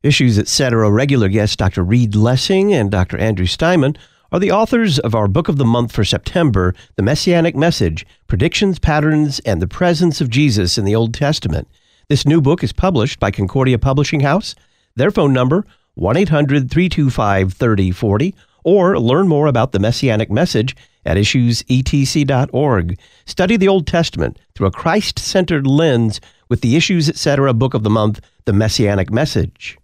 Issues Etc. regular guests Dr. Reed Lessing and Dr. Andrew Steinmann are the authors of our book of the month for September, The Messianic Message Predictions, Patterns, and the Presence of Jesus in the Old Testament. This new book is published by Concordia Publishing House. Their phone number, 1 800 325 3040, or learn more about the Messianic Message at issuesetc.org. Study the Old Testament through a Christ centered lens with the Issues Etc. book of the month, The Messianic Message.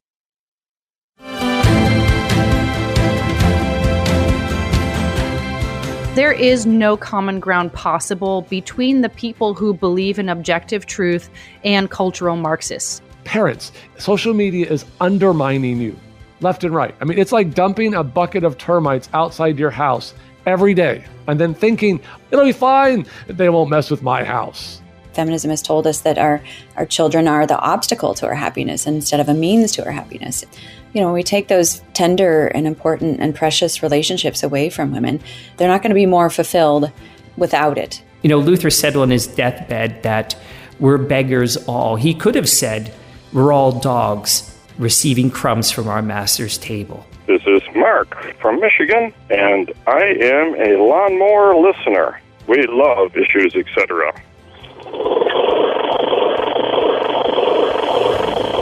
There is no common ground possible between the people who believe in objective truth and cultural Marxists. Parents, social media is undermining you left and right. I mean, it's like dumping a bucket of termites outside your house every day and then thinking, it'll be fine, they won't mess with my house. Feminism has told us that our, our children are the obstacle to our happiness instead of a means to our happiness you know, when we take those tender and important and precious relationships away from women, they're not going to be more fulfilled without it. You know, Luther said on his deathbed that we're beggars all. He could have said, we're all dogs receiving crumbs from our master's table. This is Mark from Michigan, and I am a lawnmower listener. We love issues, etc.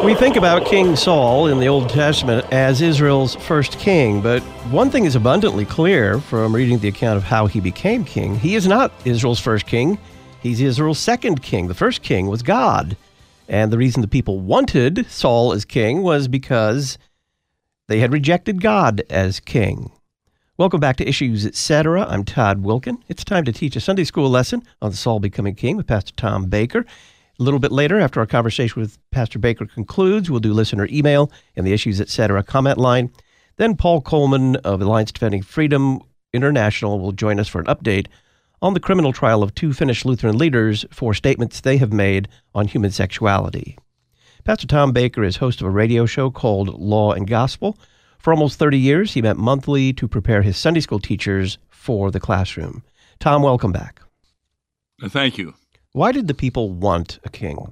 We think about King Saul in the Old Testament as Israel's first king, but one thing is abundantly clear from reading the account of how he became king. He is not Israel's first king, he's Israel's second king. The first king was God. And the reason the people wanted Saul as king was because they had rejected God as king. Welcome back to Issues Etc. I'm Todd Wilken. It's time to teach a Sunday school lesson on Saul becoming king with Pastor Tom Baker. A little bit later, after our conversation with Pastor Baker concludes, we'll do listener email and the issues, etc. comment line. Then Paul Coleman of Alliance Defending Freedom International will join us for an update on the criminal trial of two Finnish Lutheran leaders for statements they have made on human sexuality. Pastor Tom Baker is host of a radio show called Law and Gospel. For almost 30 years, he met monthly to prepare his Sunday school teachers for the classroom. Tom, welcome back. Thank you. Why did the people want a king?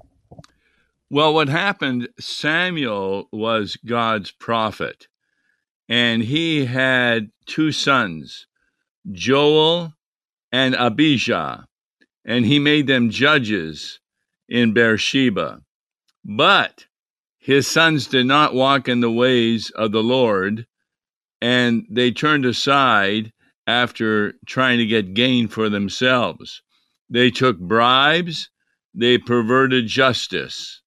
Well, what happened, Samuel was God's prophet, and he had two sons, Joel and Abijah, and he made them judges in Beersheba. But his sons did not walk in the ways of the Lord, and they turned aside after trying to get gain for themselves. They took bribes, they perverted justice.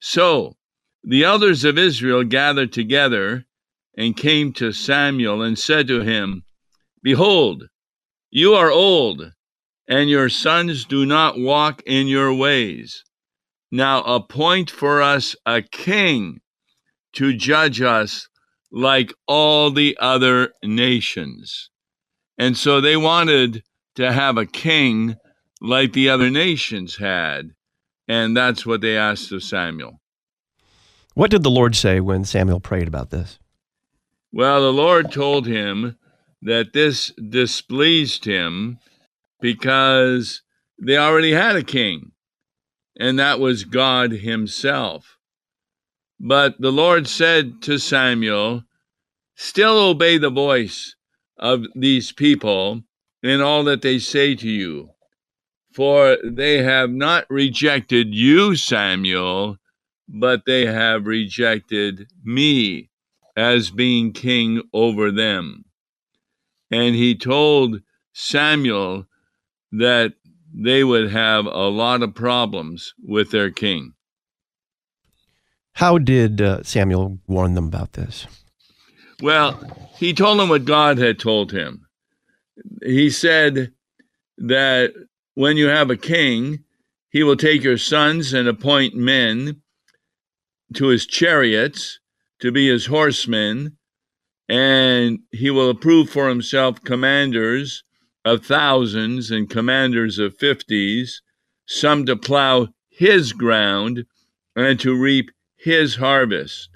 So the elders of Israel gathered together and came to Samuel and said to him, Behold, you are old, and your sons do not walk in your ways. Now appoint for us a king to judge us like all the other nations. And so they wanted to have a king like the other nations had. And that's what they asked of Samuel. What did the Lord say when Samuel prayed about this? Well, the Lord told him that this displeased him because they already had a king, and that was God Himself. But the Lord said to Samuel, Still obey the voice of these people in all that they say to you for they have not rejected you, Samuel, but they have rejected me as being king over them. And he told Samuel that they would have a lot of problems with their king. How did uh, Samuel warn them about this? Well, he told them what God had told him. He said that when you have a king, he will take your sons and appoint men to his chariots to be his horsemen, and he will approve for himself commanders of thousands and commanders of fifties, some to plow his ground and to reap his harvest,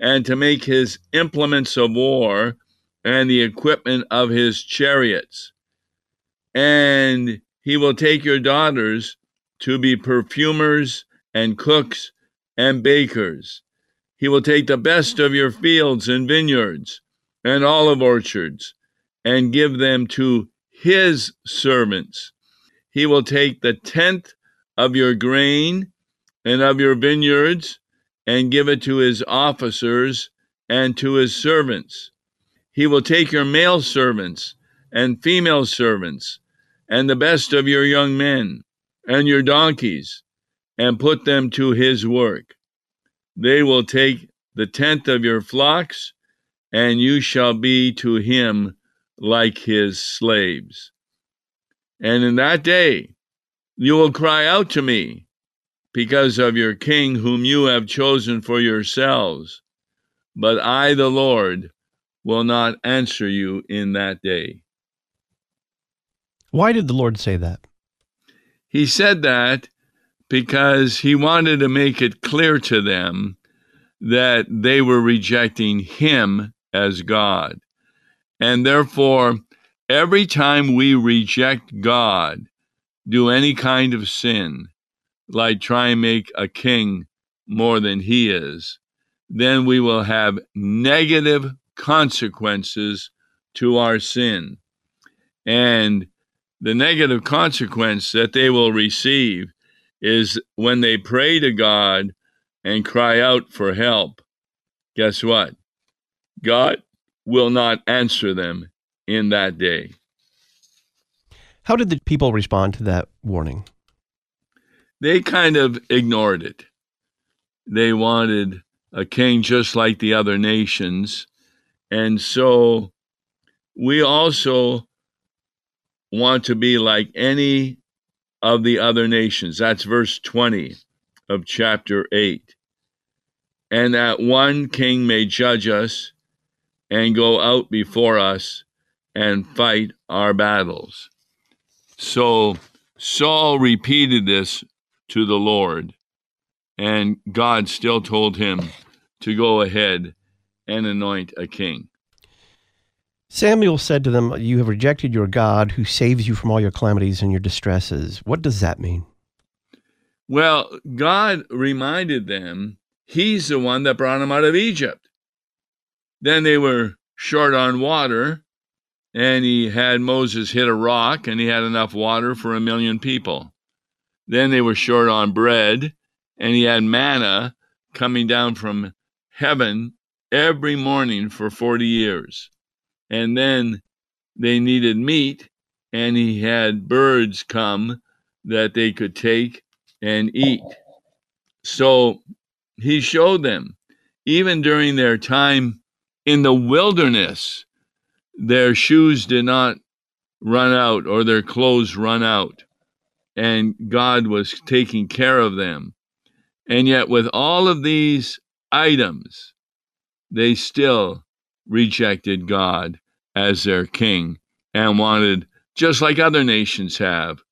and to make his implements of war and the equipment of his chariots. And he will take your daughters to be perfumers and cooks and bakers, He will take the best of your fields and vineyards and olive orchards and give them to his servants. He will take the tenth of your grain and of your vineyards and give it to his officers and to his servants. He will take your male servants and female servants and the best of your young men and your donkeys and put them to his work. They will take the tenth of your flocks, and you shall be to him like his slaves. And in that day you will cry out to me because of your king whom you have chosen for yourselves. But I, the Lord, will not answer you in that day. Why did the Lord say that? He said that because he wanted to make it clear to them that they were rejecting him as God. And therefore, every time we reject God, do any kind of sin, like try and make a king more than he is, then we will have negative consequences to our sin. And the negative consequence that they will receive is when they pray to God and cry out for help. Guess what? God will not answer them in that day. How did the people respond to that warning? They kind of ignored it. They wanted a king just like the other nations. And so we also want to be like any of the other nations. That's verse 20 of chapter 8. And that one king may judge us and go out before us and fight our battles. So Saul repeated this to the Lord, and God still told him to go ahead and anoint a king. Samuel said to them, You have rejected your God who saves you from all your calamities and your distresses. What does that mean? Well, God reminded them He's the one that brought them out of Egypt. Then they were short on water, and He had Moses hit a rock, and He had enough water for a million people. Then they were short on bread, and He had manna coming down from heaven every morning for 40 years and then they needed meat, and he had birds come that they could take and eat. So he showed them, even during their time in the wilderness, their shoes did not run out or their clothes run out, and God was taking care of them. And yet, with all of these items, they still rejected God as their king and wanted, just like other nations have,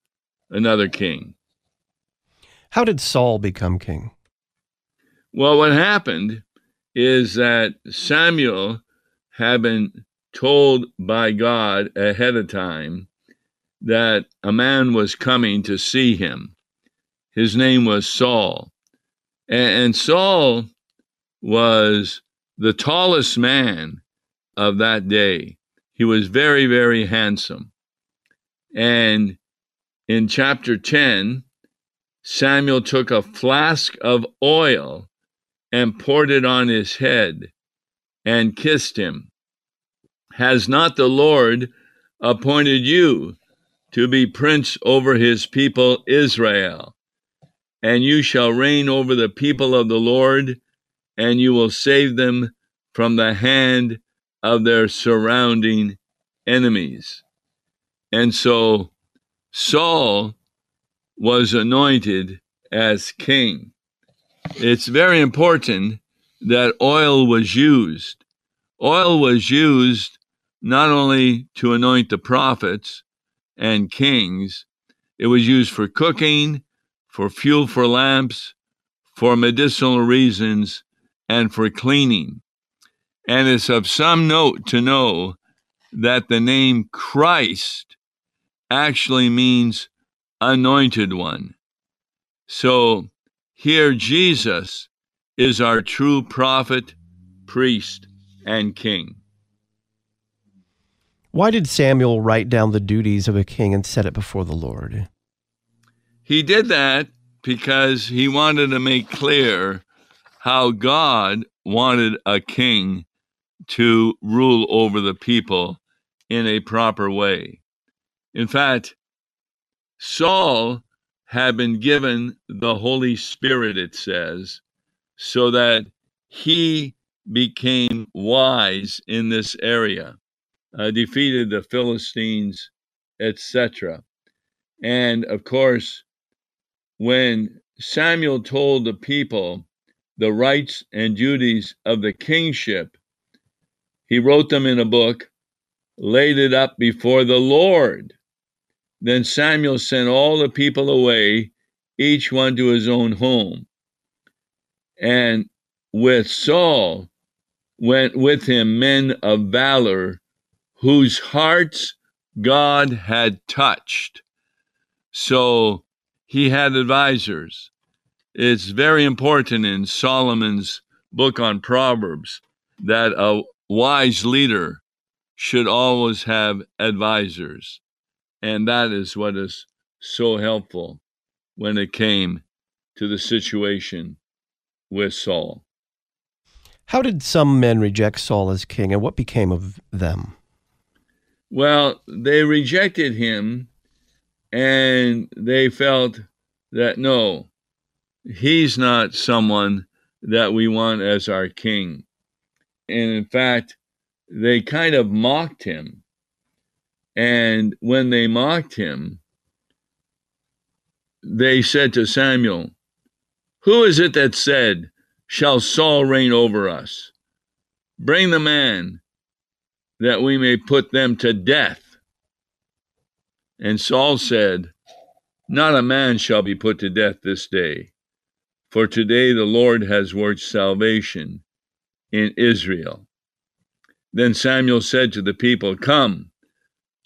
another king. How did Saul become king? Well, what happened is that Samuel had been told by God ahead of time that a man was coming to see him. His name was Saul. And Saul was the tallest man of that day. He was very, very handsome. And in chapter 10, Samuel took a flask of oil and poured it on his head and kissed him. Has not the Lord appointed you to be prince over his people Israel? And you shall reign over the people of the Lord, and you will save them from the hand of their surrounding enemies. And so Saul was anointed as king. It's very important that oil was used. Oil was used not only to anoint the prophets and kings, it was used for cooking, for fuel for lamps, for medicinal reasons, and for cleaning. And it's of some note to know that the name Christ actually means anointed one. So here Jesus is our true prophet, priest, and king. Why did Samuel write down the duties of a king and set it before the Lord? He did that because he wanted to make clear how God wanted a king to rule over the people in a proper way. In fact, Saul had been given the Holy Spirit, it says, so that he became wise in this area, uh, defeated the Philistines, etc. And of course, when Samuel told the people the rights and duties of the kingship, he wrote them in a book, laid it up before the Lord. Then Samuel sent all the people away, each one to his own home. And with Saul went with him men of valor whose hearts God had touched. So he had advisors. It's very important in Solomon's book on Proverbs that a wise leader should always have advisors. And that is what is so helpful when it came to the situation with Saul. How did some men reject Saul as king, and what became of them? Well, they rejected him and they felt that no, he's not someone that we want as our king. And in fact, they kind of mocked him. And when they mocked him, they said to Samuel, Who is it that said, Shall Saul reign over us? Bring the man that we may put them to death. And Saul said, Not a man shall be put to death this day, for today the Lord has worked salvation in Israel. Then Samuel said to the people, Come,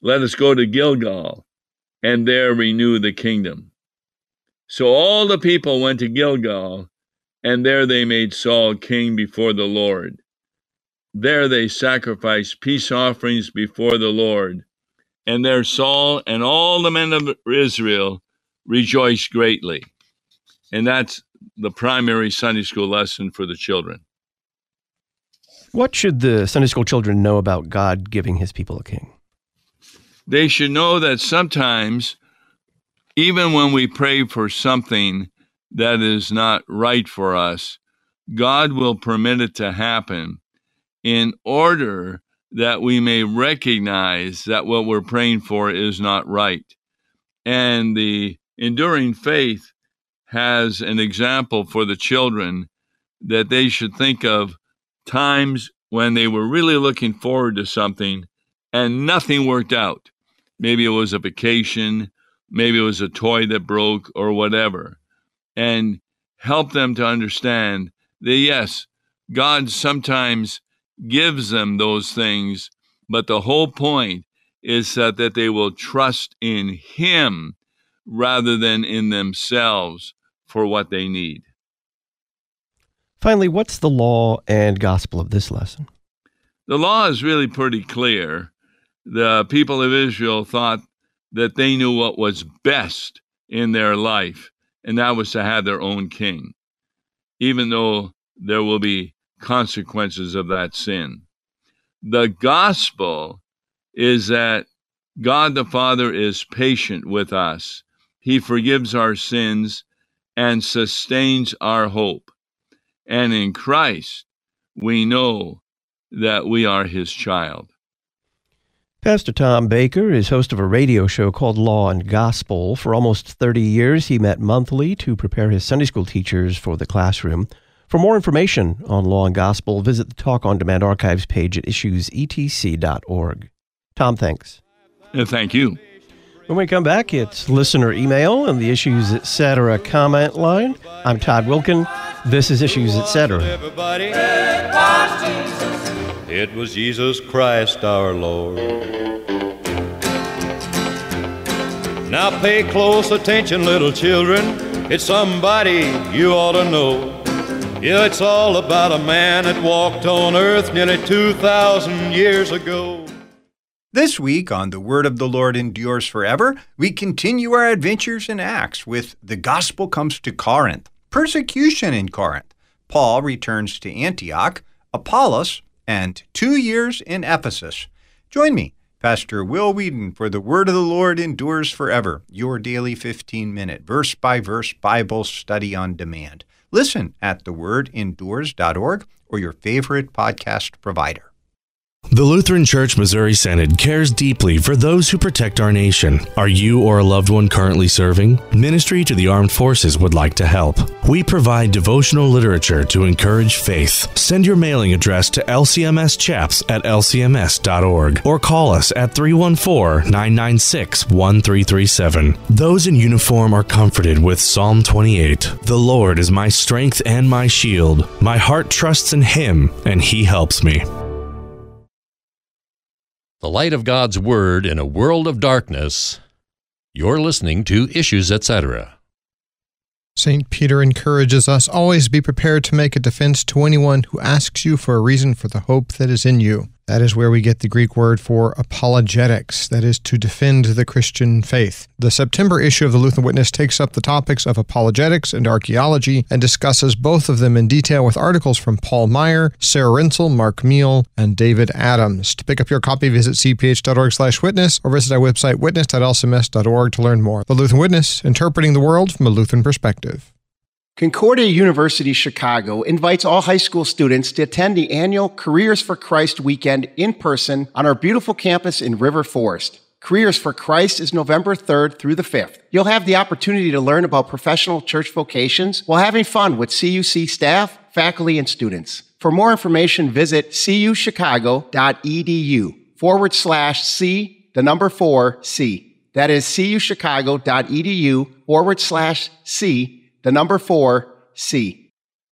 let us go to Gilgal, and there renew the kingdom. So all the people went to Gilgal, and there they made Saul king before the Lord. There they sacrificed peace offerings before the Lord, and there Saul and all the men of Israel rejoiced greatly. And that's the primary Sunday school lesson for the children. What should the Sunday school children know about God giving his people a king? They should know that sometimes, even when we pray for something that is not right for us, God will permit it to happen in order that we may recognize that what we're praying for is not right. And the enduring faith has an example for the children that they should think of times when they were really looking forward to something and nothing worked out. Maybe it was a vacation, maybe it was a toy that broke or whatever. And help them to understand that yes, God sometimes gives them those things, but the whole point is that, that they will trust in Him rather than in themselves for what they need. Finally, what's the law and gospel of this lesson? The law is really pretty clear. The people of Israel thought that they knew what was best in their life, and that was to have their own king, even though there will be consequences of that sin. The gospel is that God the Father is patient with us. He forgives our sins and sustains our hope. And in Christ, we know that we are his child. Pastor Tom Baker is host of a radio show called Law and Gospel. For almost 30 years, he met monthly to prepare his Sunday school teachers for the classroom. For more information on Law and Gospel, visit the Talk on Demand archives page at issuesetc.org. Tom, thanks. Uh, thank you. When we come back, it's listener email and the Issues Etc. comment line. I'm Todd Wilken. This is Issues Etc. Everybody, it was Jesus Christ our Lord. Now pay close attention, little children. It's somebody you ought to know. Yeah, it's all about a man that walked on earth nearly 2,000 years ago. This week on The Word of the Lord Endures Forever, we continue our adventures in Acts with The Gospel Comes to Corinth, Persecution in Corinth, Paul returns to Antioch, Apollos, and two years in Ephesus. Join me, Pastor Will Weedon, for The Word of the Lord Endures Forever, your daily 15 minute verse by verse Bible study on demand. Listen at thewordendures.org or your favorite podcast provider. The Lutheran Church Missouri Synod cares deeply for those who protect our nation. Are you or a loved one currently serving? Ministry to the Armed Forces would like to help. We provide devotional literature to encourage faith. Send your mailing address to lcmschaps at lcms.org or call us at 314 996 1337. Those in uniform are comforted with Psalm 28. The Lord is my strength and my shield. My heart trusts in Him, and He helps me. The light of God's Word in a world of darkness. You're listening to Issues, etc. St. Peter encourages us always be prepared to make a defense to anyone who asks you for a reason for the hope that is in you. That is where we get the Greek word for apologetics, that is, to defend the Christian faith. The September issue of the Lutheran Witness takes up the topics of apologetics and archaeology and discusses both of them in detail with articles from Paul Maier, Sarah Rinzel, Mark Meehl, and David Adams. To pick up your copy, visit cph.org slash witness or visit our website witness.lcms.org to learn more. The Lutheran Witness, interpreting the world from a Lutheran perspective. Concordia University Chicago invites all high school students to attend the annual Careers for Christ weekend in person on our beautiful campus in River Forest. Careers for Christ is November 3rd through the 5th. You'll have the opportunity to learn about professional church vocations while having fun with CUC staff, faculty, and students. For more information, visit cuchicago.edu forward slash C, the number four C. That is cuchicago.edu forward slash C, the number four, C.